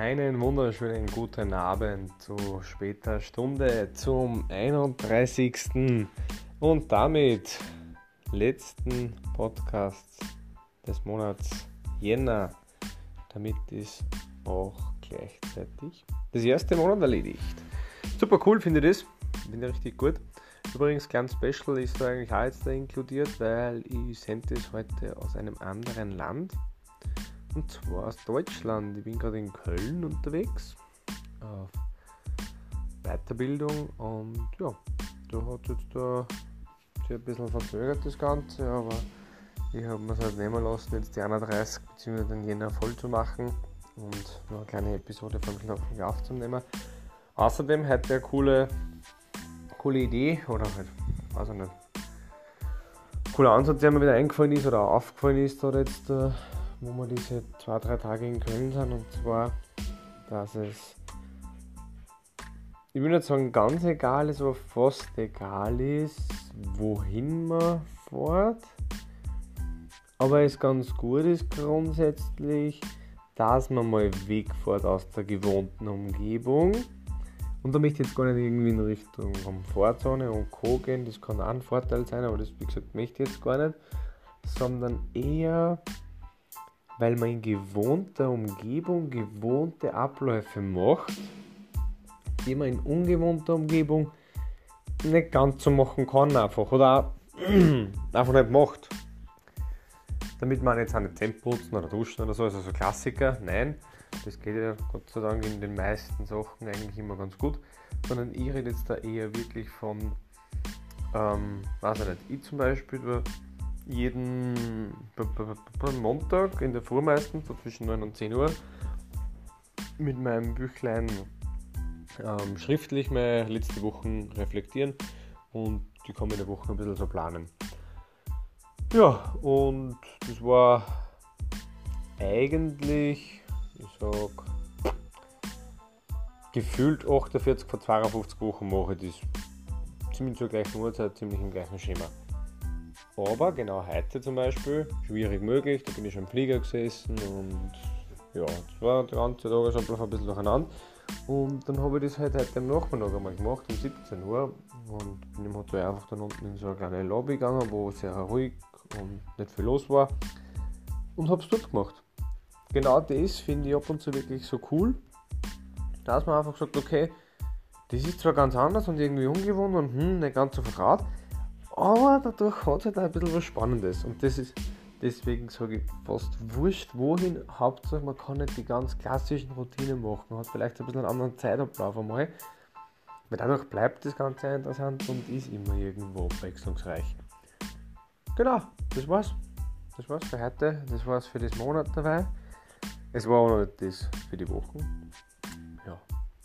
Einen wunderschönen guten Abend zu später Stunde zum 31. und damit letzten Podcast des Monats Jänner. Damit ist auch gleichzeitig das erste Monat erledigt. Super cool, finde ich das. Finde ich richtig gut. Übrigens, ganz Special ist da eigentlich auch jetzt da inkludiert, weil ich sende es heute aus einem anderen Land. Und zwar aus Deutschland. Ich bin gerade in Köln unterwegs auf Weiterbildung und ja, da hat jetzt da sich ein bisschen verzögert das Ganze, aber ich habe mir es halt nehmen lassen, jetzt die 31 bzw. den Jänner voll zu machen und noch eine kleine Episode von Knochen aufzunehmen. Außerdem heute eine coole, coole Idee oder halt, weiß ich nicht, cooler Ansatz, der mir wieder eingefallen ist oder aufgefallen ist, da jetzt. Äh, wo wir diese zwei, drei Tage in Köln sind. Und zwar, dass es, ich will nicht sagen ganz egal ist, aber fast egal ist, wohin man fährt. Aber es ganz gut ist grundsätzlich, dass man mal wegfährt aus der gewohnten Umgebung. Und da möchte ich jetzt gar nicht irgendwie in Richtung Komfortzone und Co. gehen, das kann auch ein Vorteil sein, aber das, wie gesagt, möchte ich jetzt gar nicht. Sondern eher weil man in gewohnter Umgebung gewohnte Abläufe macht, die man in ungewohnter Umgebung nicht ganz so machen kann einfach oder einfach nicht macht. Damit man jetzt auch nicht Zähne putzen oder duschen oder so, also so Klassiker, nein, das geht ja Gott sei Dank in den meisten Sachen eigentlich immer ganz gut, sondern ich rede jetzt da eher wirklich von, ähm, weiß ich nicht, ich zum Beispiel jeden Montag in der Früh meistens, so zwischen 9 und 10 Uhr, mit meinem Büchlein ähm, schriftlich meine letzte Wochen reflektieren und die kommende Woche ein bisschen so planen. Ja, und das war eigentlich, ich sag, gefühlt 48 von 52 Wochen mache ich das ziemlich zur gleichen Uhrzeit, ziemlich im gleichen Schema. Aber genau heute zum Beispiel, schwierig möglich, da bin ich schon im Flieger gesessen und ja, das war der ganze Tagesablauf ein bisschen durcheinander. Und dann habe ich das halt heute am Nachmittag einmal gemacht, um 17 Uhr. Und bin im Hotel einfach dann unten in so eine kleine Lobby gegangen, wo sehr ruhig und nicht viel los war. Und habe es dort gemacht. Genau das finde ich ab und zu wirklich so cool, dass man einfach sagt, okay, das ist zwar ganz anders und irgendwie ungewohnt und hm, nicht ganz so vertraut, aber dadurch hat es halt ein bisschen was Spannendes. Und das ist deswegen sage ich fast wurscht wohin. Hauptsache man kann nicht die ganz klassischen Routinen machen. Hat vielleicht ein bisschen einen anderen Zeitablauf einmal. Weil dadurch bleibt das Ganze interessant und ist immer irgendwo abwechslungsreich. Genau, das war's. Das war's für heute. Das war's für das Monat dabei. Es war auch noch nicht das für die Wochen. Ja.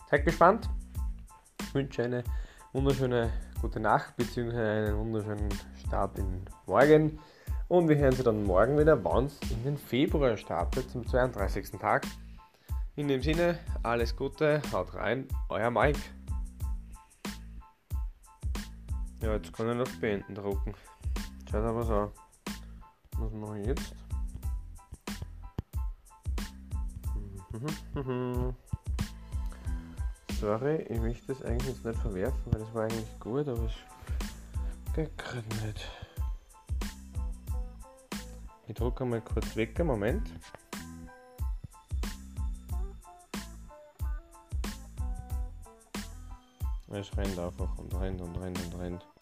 Seid gespannt. Ich wünsche eine wunderschöne gute Nacht bzw. einen wunderschönen Start in Morgen. Und wir hören Sie dann morgen wieder, wann es in den Februar startet, zum 32. Tag. In dem Sinne, alles Gute, haut rein, euer Mike. Ja, jetzt kann ich noch beenden drucken. Schaut aber so. Was mache ich jetzt? Sorry, ich möchte das eigentlich jetzt nicht verwerfen, weil das war eigentlich gut, aber es geht gerade nicht. Ich drücke mal kurz weg, einen Moment. Es rennt einfach und rennt und rennt und rennt.